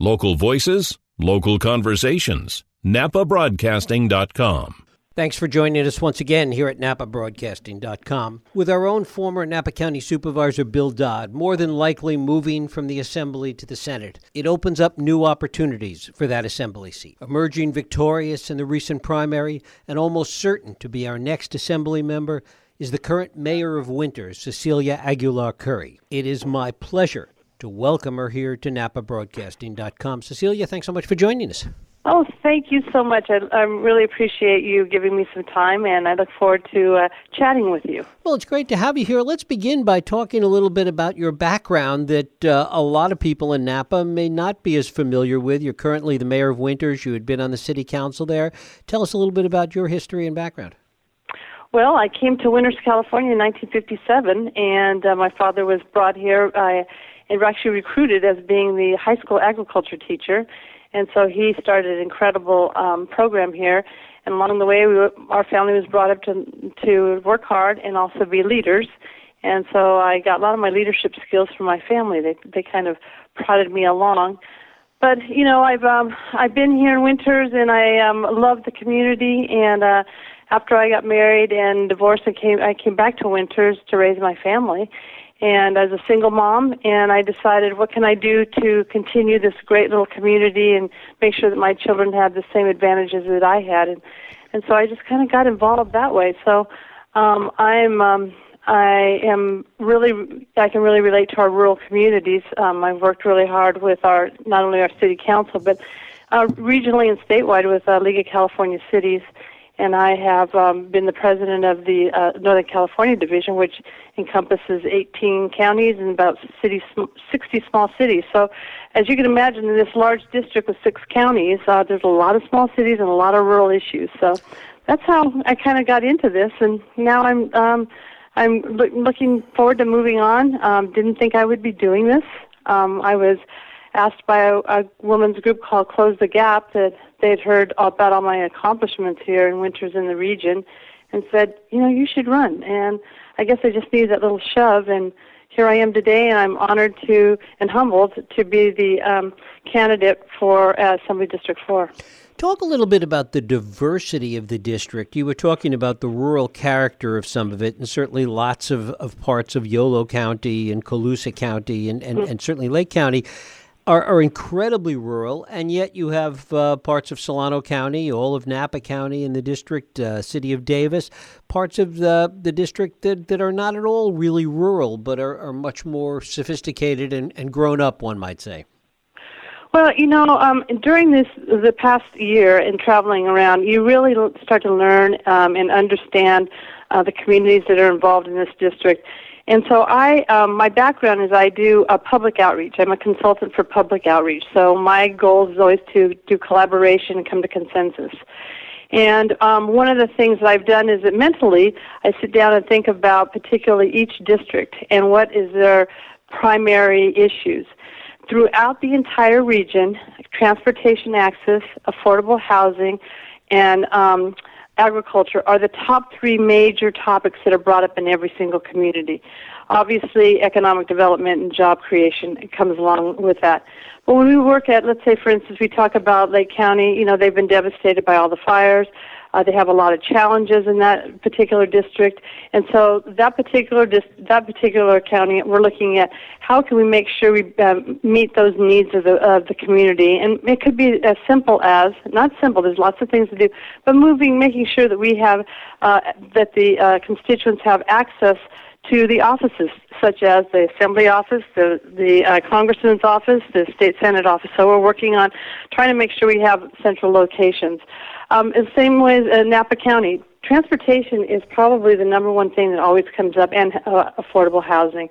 Local voices, local conversations. NapaBroadcasting.com. Thanks for joining us once again here at NapaBroadcasting.com with our own former Napa County Supervisor Bill Dodd, more than likely moving from the Assembly to the Senate. It opens up new opportunities for that Assembly seat. Emerging victorious in the recent primary and almost certain to be our next Assembly member is the current Mayor of Winters, Cecilia Aguiar-Curry. It is my pleasure to welcome her here to NapaBroadcasting.com. Cecilia, thanks so much for joining us. Oh, thank you so much. I, I really appreciate you giving me some time, and I look forward to uh, chatting with you. Well, it's great to have you here. Let's begin by talking a little bit about your background that uh, a lot of people in Napa may not be as familiar with. You're currently the mayor of Winters, you had been on the city council there. Tell us a little bit about your history and background. Well, I came to Winters, California in 1957, and uh, my father was brought here. I and actually recruited as being the high school agriculture teacher and so he started an incredible um, program here. And along the way, we were, our family was brought up to to work hard and also be leaders. And so I got a lot of my leadership skills from my family. They they kind of prodded me along. But you know, I've um, I've been here in Winters, and I um, love the community. And uh, after I got married and divorced, I came I came back to Winters to raise my family and as a single mom and I decided what can I do to continue this great little community and make sure that my children have the same advantages that I had? And and so I just kind of got involved that way. So um I'm um I am really I can really relate to our rural communities. Um I've worked really hard with our not only our city council but uh, regionally and statewide with uh, League of California Cities and I have um, been the president of the uh, Northern California division, which encompasses 18 counties and about city, 60 small cities. So, as you can imagine, in this large district with six counties, uh, there's a lot of small cities and a lot of rural issues. So, that's how I kind of got into this, and now I'm um, I'm lo- looking forward to moving on. Um, didn't think I would be doing this. Um, I was asked by a, a women's group called Close the Gap that they'd heard about all my accomplishments here in winters in the region and said, you know, you should run. And I guess I just needed that little shove and here I am today and I'm honored to and humbled to be the um, candidate for uh, Assembly District 4. Talk a little bit about the diversity of the district. You were talking about the rural character of some of it, and certainly lots of, of parts of Yolo County and Colusa County and, and, mm-hmm. and certainly Lake County are, are incredibly rural, and yet you have uh, parts of Solano County, all of Napa County in the district, uh, city of Davis, parts of the, the district that, that are not at all really rural, but are, are much more sophisticated and, and grown up, one might say. Well, you know, um, during this the past year in traveling around, you really start to learn um, and understand uh, the communities that are involved in this district. And so I, um, my background is I do a public outreach. I'm a consultant for public outreach. So my goal is always to do collaboration and come to consensus. And um, one of the things that I've done is that mentally I sit down and think about particularly each district and what is their primary issues. Throughout the entire region, transportation access, affordable housing, and um, agriculture are the top three major topics that are brought up in every single community. Obviously, economic development and job creation comes along with that. But when we work at, let's say, for instance, we talk about Lake County, you know, they've been devastated by all the fires. Uh, they have a lot of challenges in that particular district, and so that particular dis- that particular county, we're looking at how can we make sure we um, meet those needs of the of the community, and it could be as simple as not simple. There's lots of things to do, but moving, making sure that we have uh, that the uh, constituents have access to the offices, such as the Assembly office, the, the uh, Congressman's office, the State Senate office. So we're working on trying to make sure we have central locations. Um, the same way as uh, Napa County, transportation is probably the number one thing that always comes up, and uh, affordable housing.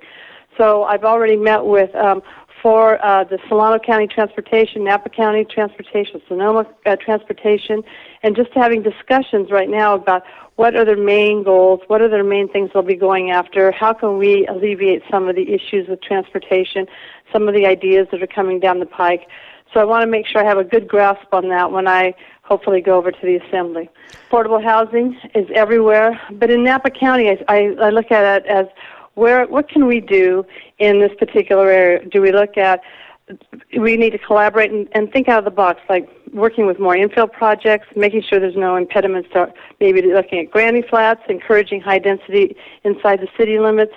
So I've already met with um, for uh, the Solano County Transportation, Napa County Transportation, Sonoma uh, Transportation, and just having discussions right now about what are their main goals, what are their main things they'll be going after, how can we alleviate some of the issues with transportation, some of the ideas that are coming down the pike. So I want to make sure I have a good grasp on that when I hopefully go over to the assembly. Affordable housing is everywhere, but in Napa County, I, I, I look at it as where what can we do in this particular area? Do we look at we need to collaborate and, and think out of the box, like working with more infill projects, making sure there's no impediments to maybe looking at granny flats, encouraging high density inside the city limits.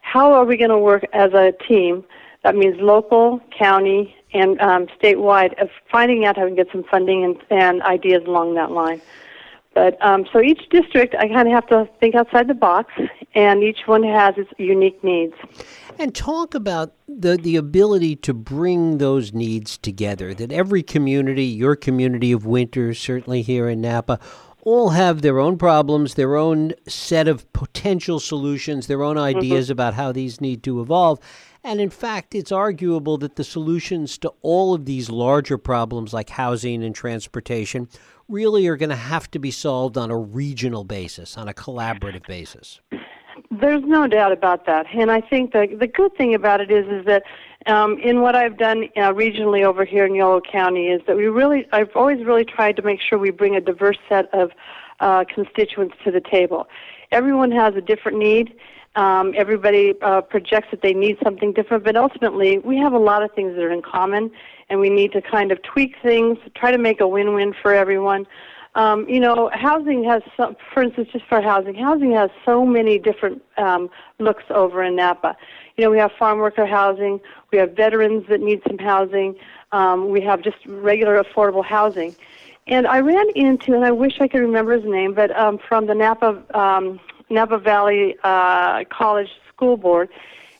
How are we going to work as a team? That means local, county, and um, statewide of finding out how we can get some funding and, and ideas along that line. But um, so each district, I kind of have to think outside the box, and each one has its unique needs. And talk about the, the ability to bring those needs together. That every community, your community of Winters, certainly here in Napa, all have their own problems, their own set of potential solutions, their own mm-hmm. ideas mm-hmm. about how these need to evolve. And in fact, it's arguable that the solutions to all of these larger problems like housing and transportation really are going to have to be solved on a regional basis, on a collaborative basis. There's no doubt about that, and I think the the good thing about it is is that um, in what I've done uh, regionally over here in Yolo County is that we really I've always really tried to make sure we bring a diverse set of uh, constituents to the table. Everyone has a different need. Um, everybody uh, projects that they need something different, but ultimately we have a lot of things that are in common, and we need to kind of tweak things, try to make a win-win for everyone. Um, you know, housing has, some, for instance, just for housing, housing has so many different um, looks over in Napa. You know, we have farm worker housing, we have veterans that need some housing, um, we have just regular affordable housing. And I ran into, and I wish I could remember his name, but um, from the Napa um, Napa Valley uh, College School Board,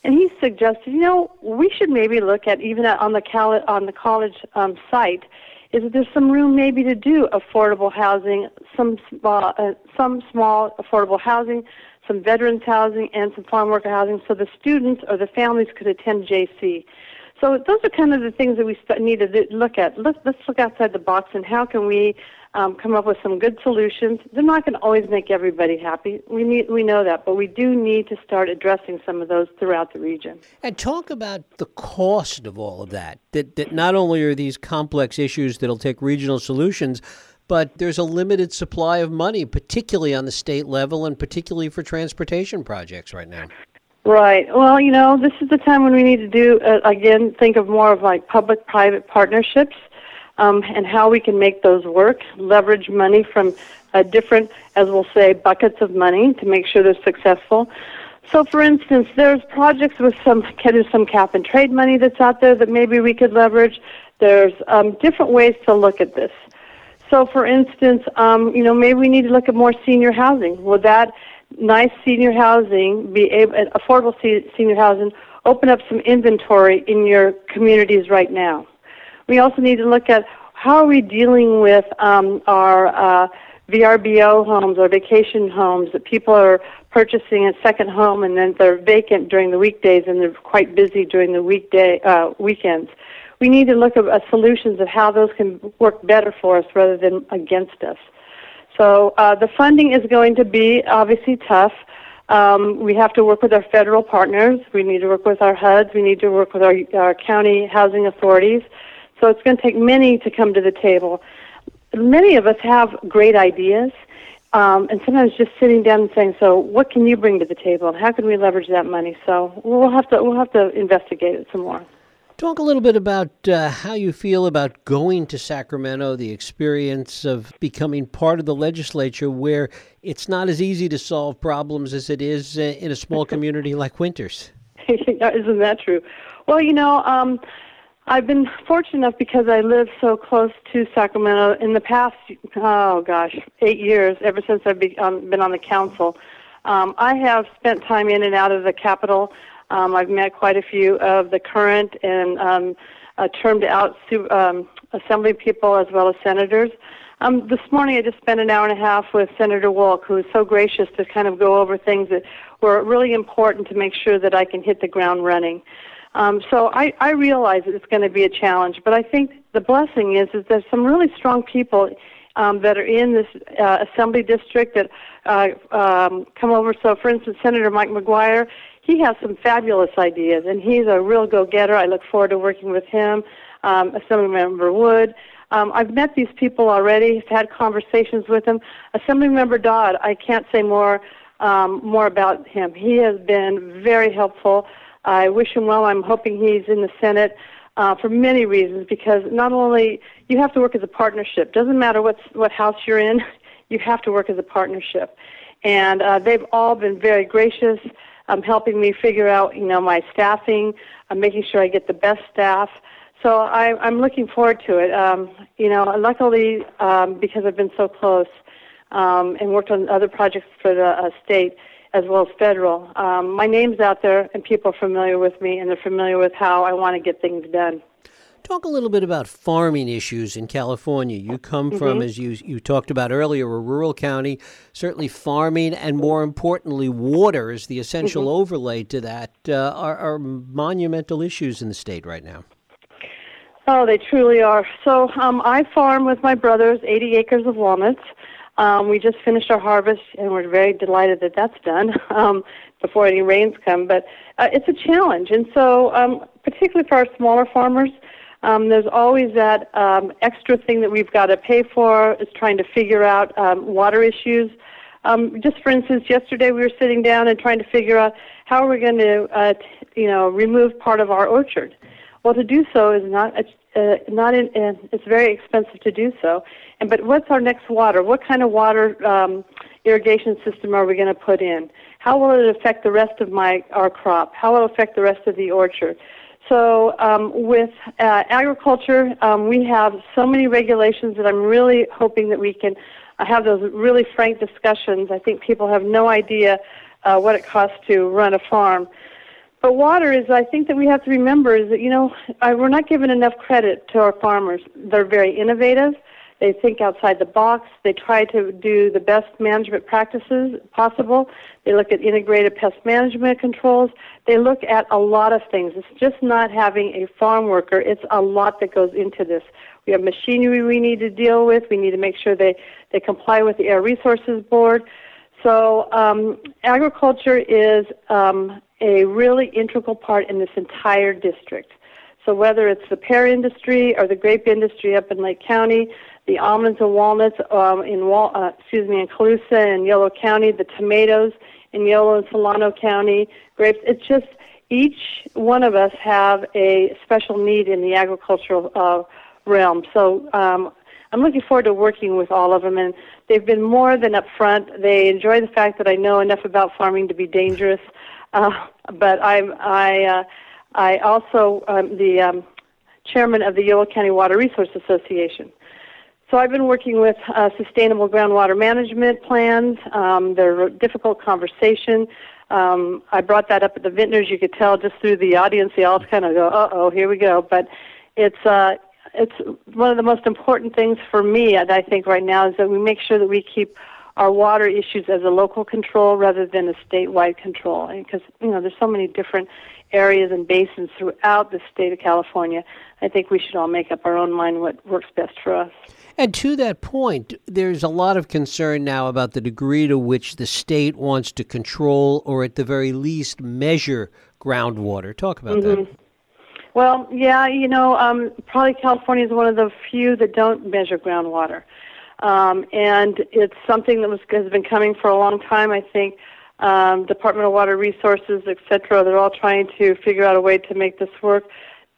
and he suggested, you know, we should maybe look at even on the cal- on the college um, site is that there's some room maybe to do affordable housing, some uh, uh, some small affordable housing, some veterans housing, and some farm worker housing, so the students or the families could attend JC. So those are kind of the things that we need to look at. Let's, let's look outside the box and how can we um, come up with some good solutions. They're not going to always make everybody happy. We need we know that, but we do need to start addressing some of those throughout the region. And talk about the cost of all of that. That that not only are these complex issues that'll take regional solutions, but there's a limited supply of money, particularly on the state level and particularly for transportation projects right now. Right. Well, you know, this is the time when we need to do uh, again think of more of like public-private partnerships um, and how we can make those work, leverage money from uh, different, as we'll say, buckets of money to make sure they're successful. So, for instance, there's projects with some there's some cap and trade money that's out there that maybe we could leverage. There's um, different ways to look at this. So, for instance, um, you know, maybe we need to look at more senior housing. Would that nice senior housing be able, affordable senior housing, open up some inventory in your communities right now? We also need to look at how are we dealing with um, our uh, VRBO homes or vacation homes that people are purchasing a second home and then they're vacant during the weekdays and they're quite busy during the weekday uh, weekends. We need to look at uh, solutions of how those can work better for us rather than against us. So uh, the funding is going to be obviously tough. Um, we have to work with our federal partners. We need to work with our HUDs. We need to work with our, our county housing authorities. So it's going to take many to come to the table. Many of us have great ideas, um, and sometimes just sitting down and saying, "So, what can you bring to the table, and how can we leverage that money?" So we'll have to we'll have to investigate it some more. Talk a little bit about uh, how you feel about going to Sacramento, the experience of becoming part of the legislature, where it's not as easy to solve problems as it is uh, in a small community like Winters. Isn't that true? Well, you know. Um, I've been fortunate enough because I live so close to Sacramento. In the past, oh gosh, eight years, ever since I've um, been on the council, um, I have spent time in and out of the Capitol. Um, I've met quite a few of the current and um, uh, termed out um, assembly people as well as senators. Um, this morning, I just spent an hour and a half with Senator Wolk, who is so gracious to kind of go over things that were really important to make sure that I can hit the ground running. Um, so I, I realize it's going to be a challenge, but I think the blessing is is there's some really strong people um, that are in this uh, assembly district that uh, um, come over. So, for instance, Senator Mike McGuire, he has some fabulous ideas, and he's a real go-getter. I look forward to working with him. Um, Assemblymember Wood. Um, I've met these people already. had conversations with them. Assemblymember Dodd, I can't say more um, more about him. He has been very helpful. I wish him well. I'm hoping he's in the Senate uh, for many reasons. Because not only you have to work as a partnership. Doesn't matter what what house you're in, you have to work as a partnership. And uh, they've all been very gracious, um, helping me figure out, you know, my staffing, uh, making sure I get the best staff. So I, I'm looking forward to it. Um, you know, luckily, um, because I've been so close um, and worked on other projects for the uh, state as well as federal, um, my name's out there and people are familiar with me and they're familiar with how I want to get things done. Talk a little bit about farming issues in California. You come from, Mm-hmm. as you you talked about earlier, a rural county. Certainly, farming and more importantly, water is the essential Mm-hmm. overlay to that. Uh, are, are monumental issues in the state right now. Oh, they truly are. So um, I farm with my brothers 80 acres of walnuts. Um, we just finished our harvest, and we're very delighted that that's done um, before any rains come. But uh, it's a challenge, and so um, particularly for our smaller farmers, um, there's always that um, extra thing that we've got to pay for is trying to figure out um, water issues. Um, just for instance, yesterday we were sitting down and trying to figure out how are we going to, uh, t- you know, remove part of our orchard. Well, to do so is not uh, not in, uh, it's very expensive to do so. And but what's our next water? What kind of water um, irrigation system are we going to put in? How will it affect the rest of my our crop? How will it affect the rest of the orchard? So um, with uh, agriculture, um, we have so many regulations that I'm really hoping that we can uh, have those really frank discussions. I think people have no idea uh, what it costs to run a farm. But water is, I think that we have to remember is that, you know, I, we're not giving enough credit to our farmers. They're very innovative. They think outside the box. They try to do the best management practices possible. They look at integrated pest management controls. They look at a lot of things. It's just not having a farm worker. It's a lot that goes into this. We have machinery we need to deal with. We need to make sure they, they comply with the Air Resources Board. So um, agriculture is um, a really integral part in this entire district. So whether it's the pear industry or the grape industry up in Lake County, the almonds and walnuts um, in Wal- uh, excuse me in Colusa and Yolo County, the tomatoes in Yolo and Solano County, grapes. It's just each one of us have a special need in the agricultural uh, realm. So um, I'm looking forward to working with all of them, and they've been more than upfront. They enjoy the fact that I know enough about farming to be dangerous, uh, but I'm I uh, I also um, the um, chairman of the Yolo County Water Resource Association. So I've been working with uh, sustainable groundwater management plans. Um, they're a difficult conversation. Um, I brought that up at the vintners. You could tell just through the audience, they all kind of go, "Uh oh, here we go." But it's uh, it's one of the most important things for me, and I think right now is that we make sure that we keep our water issues as a local control rather than a statewide control. Because you know, there's so many different areas and basins throughout the state of California. I think we should all make up our own mind what works best for us. And to that point, there's a lot of concern now about the degree to which the state wants to control or at the very least measure groundwater. Talk about that. Well, yeah, you know, um, probably California is one of the few that don't measure groundwater. Um, and it's something that was, has been coming for a long time. I think um, Department of Water Resources, et cetera, they're all trying to figure out a way to make this work.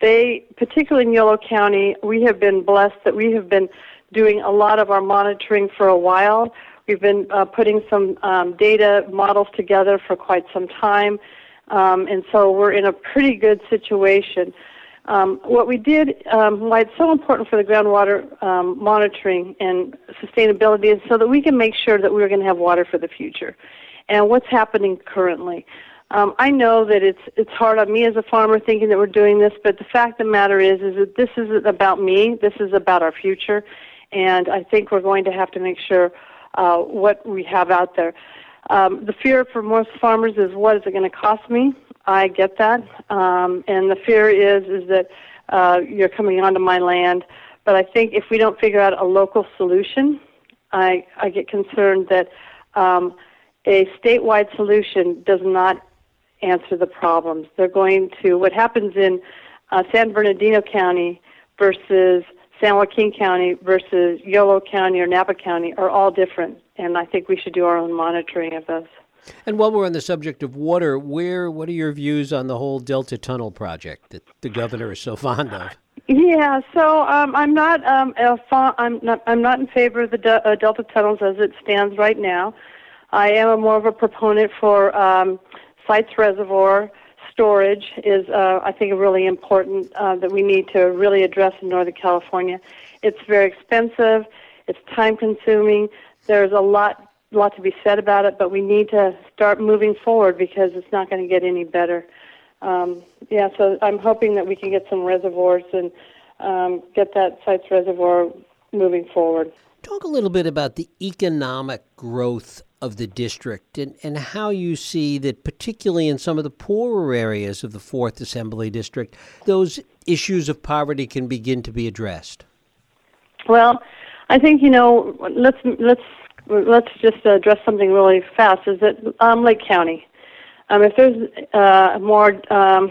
They, particularly in Yolo County, we have been blessed that we have been doing a lot of our monitoring for a while. We've been uh, putting some um, data models together for quite some time, um, and so we're in a pretty good situation. Um, what we did, um, why it's so important for the groundwater um, monitoring and sustainability, is so that we can make sure that we're going to have water for the future. And what's happening currently? Um, I know that it's it's hard on me as a farmer thinking that we're doing this, but the fact of the matter is, is that this isn't about me. This is about our future, and I think we're going to have to make sure uh, what we have out there. Um, the fear for most farmers is what is it going to cost me? I get that, um, and the fear is is that uh, you're coming onto my land. But I think if we don't figure out a local solution, I I get concerned that um, a statewide solution does not answer the problems. They're going to what happens in uh, San Bernardino County versus San Joaquin County versus Yolo County or Napa County are all different, and I think we should do our own monitoring of those. And while we're on the subject of water, where what are your views on the whole Delta Tunnel project that the governor is so fond of? Yeah, so um, I'm not um, fa- I'm not I'm not in favor of the de- uh, Delta tunnels as it stands right now. I am a more of a proponent for um, Sites Reservoir storage is uh, I think really important uh, that we need to really address in Northern California. It's very expensive. It's time consuming. There's a lot lot to be said about it, but we need to start moving forward because it's not going to get any better. Um, yeah, so I'm hoping that we can get some reservoirs and um, get that sites reservoir moving forward. Talk a little bit about the economic growth of the district and, and how you see that, particularly in some of the poorer areas of the 4th Assembly District, those issues of poverty can begin to be addressed. Well, I think, you know, let's, let's let's just address something really fast. Is that um, Lake County? Um, if there's uh, a more um,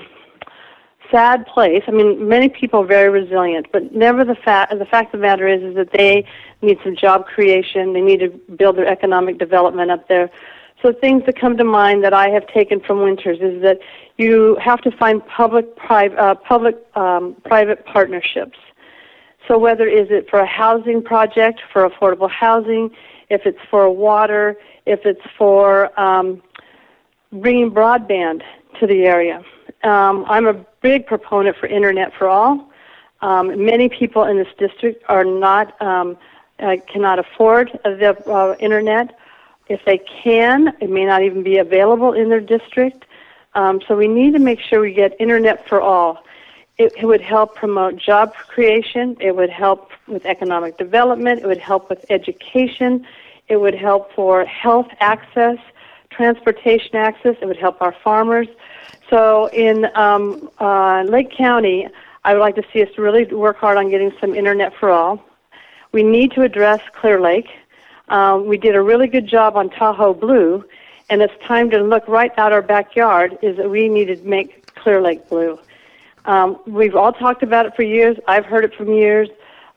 sad place, I mean, many people are very resilient, but never the fact. The fact of the matter is, is that they need some job creation. They need to build their economic development up there. So things that come to mind that I have taken from Winters is that you have to find public private uh, public um, private partnerships. So whether is it for a housing project, for affordable housing, if it's for water, if it's for um, bringing broadband to the area. Um, I'm a big proponent for Internet for all. Um, many people in this district are not um, uh, cannot afford the uh, internet. If they can, it may not even be available in their district. Um, so we need to make sure we get internet for all. It, it would help promote job creation. It would help with economic development. It would help with education. It would help for health access, transportation access. It would help our farmers. So in um, uh, Lake County, I would like to see us really work hard on getting some internet for all. We need to address Clear Lake. Um, we did a really good job on Tahoe Blue, and it's time to look right out our backyard. Is that we need to make Clear Lake blue. Um, we've all talked about it for years. I've heard it from years.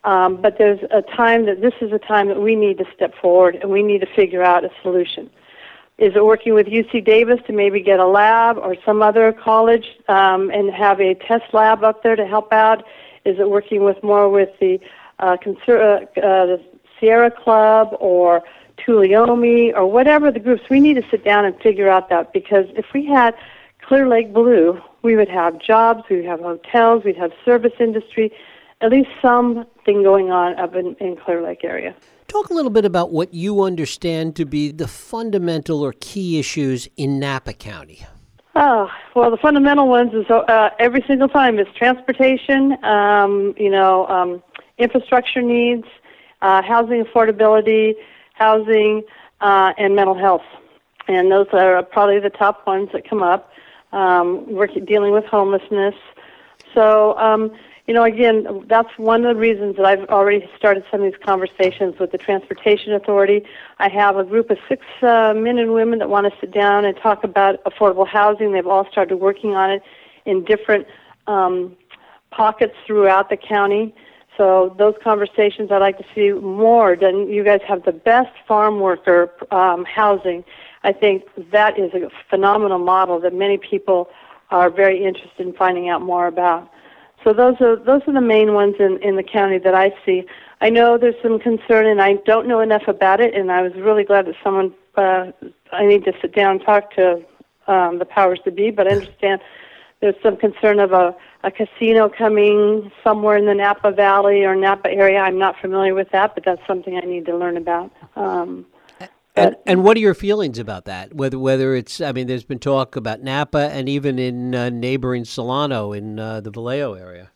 Um, but there's a time that this is a time that we need to step forward and we need to figure out a solution. Is it working with UC Davis to maybe get a lab or some other college um, and have a test lab up there to help out? Is it working with more with the, uh, conser- uh, uh, the Sierra Club or Tuleyome or whatever the groups? We need to sit down and figure out that because if we had Clear Lake Blue, we would have jobs, we would have hotels, we'd have service industry, at least something going on up in, in Clear Lake area. Talk a little bit about what you understand to be the fundamental or key issues in Napa County. Oh, well, the fundamental ones is uh, every single time is transportation, um, you know, um, infrastructure needs, uh, housing affordability, housing, uh, and mental health. And those are probably the top ones that come up. Um, we're dealing with homelessness. So, um, you know, again, that's one of the reasons that I've already started some of these conversations with the Transportation Authority. I have a group of six uh, men and women that want to sit down and talk about affordable housing. They've all started working on it in different um, pockets throughout the county. So those conversations I'd like to see more. Then you guys have the best farm worker um, housing. I think that is a phenomenal model that many people are very interested in finding out more about. So those are those are the main ones in, in the county that I see. I know there's some concern, and I don't know enough about it. And I was really glad that someone. Uh, I need to sit down and talk to um, the powers to be, but I understand there's some concern of a, a casino coming somewhere in the Napa Valley or Napa area. I'm not familiar with that, but that's something I need to learn about. Um, and, and what are your feelings about that? Whether whether it's I mean, there's been talk about Napa and even in uh, neighboring Solano in uh, the Vallejo area.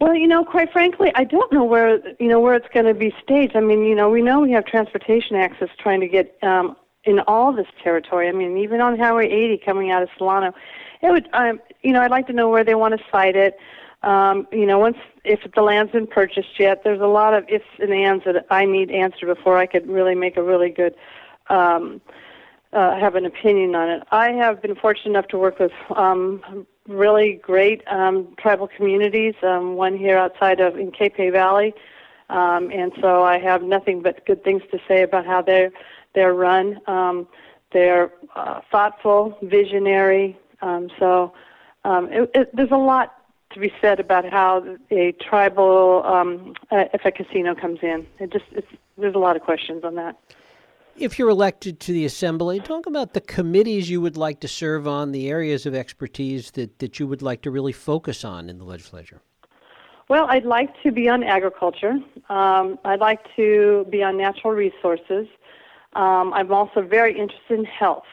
Well, you know, quite frankly, I don't know where you know where it's going to be staged. I mean, you know, we know we have transportation access trying to get um, in all this territory. I mean, even on Highway 80 coming out of Solano, it would. Um, you know, I'd like to know where they want to site it. Um, you know, once if the land's been purchased yet, there's a lot of ifs and ands that I need answered before I could really make a really good um, uh, have an opinion on it. I have been fortunate enough to work with um, really great um, tribal communities, um, one here outside of in Capay Valley, um, and so I have nothing but good things to say about how they're they're run. Um, they're uh, thoughtful, visionary. Um, so um, it, it, there's a lot to be said about how a tribal, um, uh, if a casino comes in. It just it's, there's a lot of questions on that. If you're elected to the assembly, talk about the committees you would like to serve on, the areas of expertise that, that you would like to really focus on in the legislature. Well, I'd like to be on agriculture. Um, I'd like to be on natural resources. Um, I'm also very interested in health.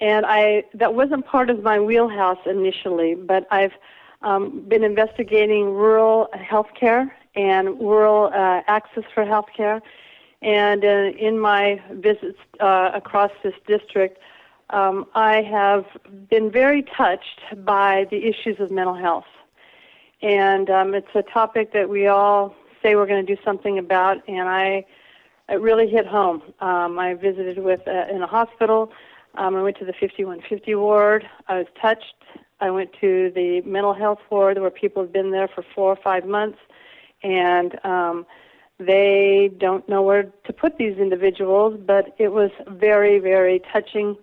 And I that wasn't part of my wheelhouse initially, but I've um, been investigating rural health care and rural uh, access for health care. And uh, in my visits uh, across this district, um, I have been very touched by the issues of mental health. And um, it's a topic that we all say we're going to do something about, and I it really hit home. Um, I visited with uh, in a hospital. Um, I went to the 5150 ward. I was touched. I went to the mental health ward where people have been there for four or five months, and um, they don't know where to put these individuals. But it was very, very touching.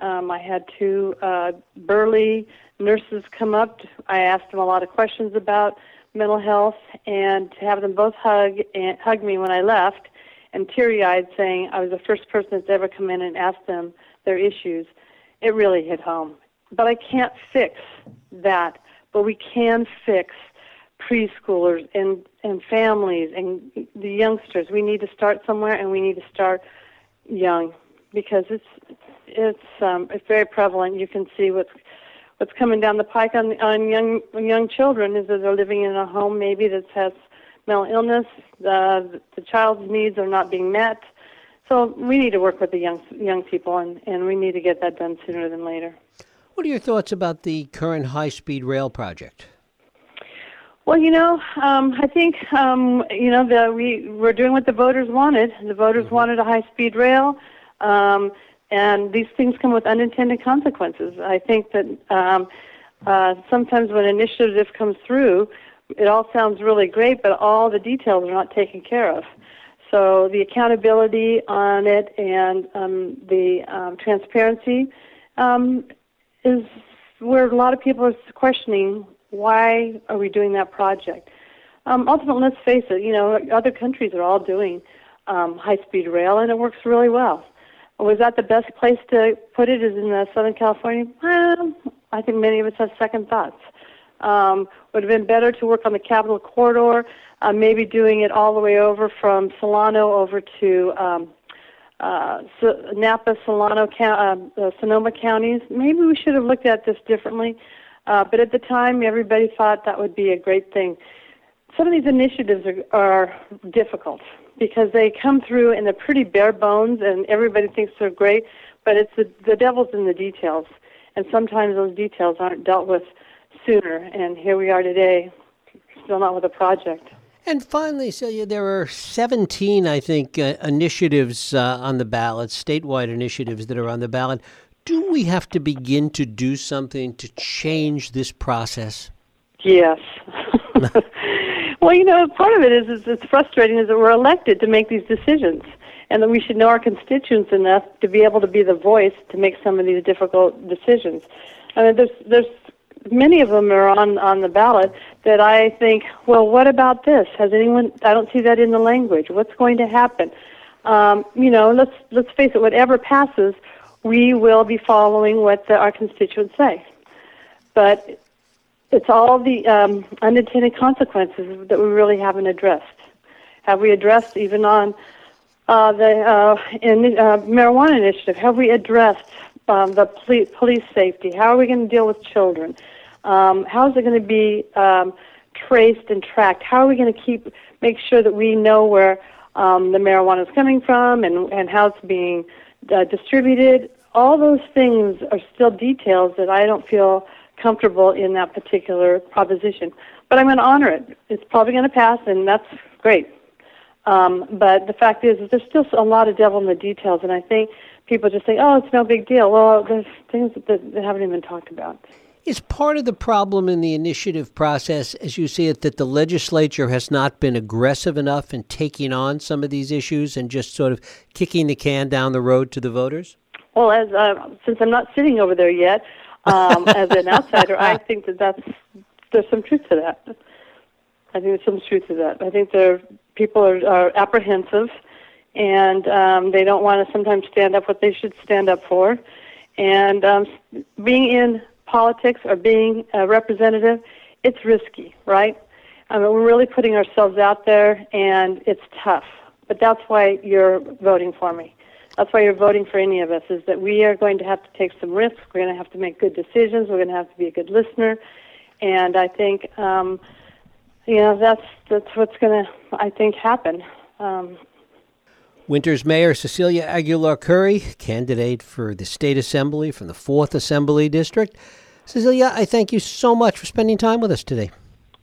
Um, I had two uh, burly nurses come up. I asked them a lot of questions about mental health, and to have them both hug and hug me when I left and teary eyed saying I was the first person that's ever come in and asked them their issues, it really hit home. But I can't fix that, but we can fix preschoolers and, and families and the youngsters. We need to start somewhere and we need to start young because it's it's um, it's very prevalent. You can see what's what's coming down the pike on on young young children is that they're living in a home maybe that has mental illness. The, the child's needs are not being met. So we need to work with the young young people, and, and we need to get that done sooner than later. What are your thoughts about the current high-speed rail project? Well, you know, um, I think um, you know the we we're doing what the voters wanted. The voters mm-hmm. wanted a high-speed rail, um, and these things come with unintended consequences. I think that um, uh, sometimes when an initiative comes through, it all sounds really great, but all the details are not taken care of. So the accountability on it and um, the um, transparency um, is where a lot of people are questioning why are we doing that project. Um, ultimately, let's face it. You know, other countries are all doing um, high-speed rail, and it works really well. Was that the best place to put it? Is in uh, Southern California? Well, I think many of us have second thoughts. Um, would have been better to work on the Capitol Corridor, uh, maybe doing it all the way over from Solano over to um, uh, Napa, Solano, uh, uh, Sonoma counties. Maybe we should have looked at this differently. Uh, but at the time, everybody thought that would be a great thing. Some of these initiatives are, are difficult because they come through and they're pretty bare bones, and everybody thinks they're great. But it's the, the devil's in the details, and sometimes those details aren't dealt with sooner. And here we are today, still not with a project. And finally, Celia, there are 17, I think, uh, initiatives uh, on the ballot, statewide initiatives that are on the ballot. Do we have to begin to do something to change this process? Yes. well, you know, part of it is, is it's frustrating is that we're elected to make these decisions, and that we should know our constituents enough to be able to be the voice to make some of these difficult decisions. I mean, there's there's many of them are on on the ballot that I think, well, what about this? Has anyone? I don't see that in the language. What's going to happen? Um, you know, let's let's face it. Whatever passes, we will be following what the, our constituents say. But it's all the um, unintended consequences that we really haven't addressed. Have we addressed even on uh, the uh, in, uh, marijuana initiative? Have we addressed um, the police, safety? How are we going to deal with children? Um, how is it going to be um, traced and tracked? How are we going to keep make sure that we know where um, the marijuana is coming from and, and how it's being uh, distributed? All those things are still details that I don't feel comfortable in that particular proposition. But I'm going to honor it. It's probably going to pass, and that's great. Um, but the fact is, there's still a lot of devil in the details, and I think people just say, "Oh, it's no big deal." Well, there's things that, that haven't even talked about. Is part of the problem in the initiative process, as you see it, that the legislature has not been aggressive enough in taking on some of these issues and just sort of kicking the can down the road to the voters? Well, as uh, since I'm not sitting over there yet, um, as an outsider, I think that that's there's some truth to that. I think there's some truth to that. I think there people are, are apprehensive, and um, they don't want to sometimes stand up what they should stand up for. And um, being in politics or being a representative, it's risky, right? I mean, we're really putting ourselves out there, and it's tough. But that's why you're voting for me. That's why you're voting for any of us, is that we are going to have to take some risks. We're going to have to make good decisions. We're going to have to be a good listener. And I think, um, you know, that's, that's what's going to, I think, happen. Um, Winters Mayor Cecilia Aguiar-Curry, candidate for the State Assembly from the 4th Assembly District. Cecilia, I thank you so much for spending time with us today.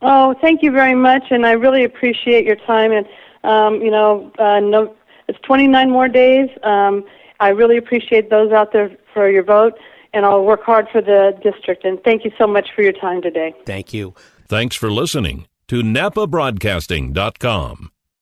Oh, thank you very much, and I really appreciate your time. And um, you know, uh, no, it's 29 more days. Um, I really appreciate those out there for your vote, and I'll work hard for the district. And thank you so much for your time today. Thank you. Thanks for listening to NapaBroadcasting.com.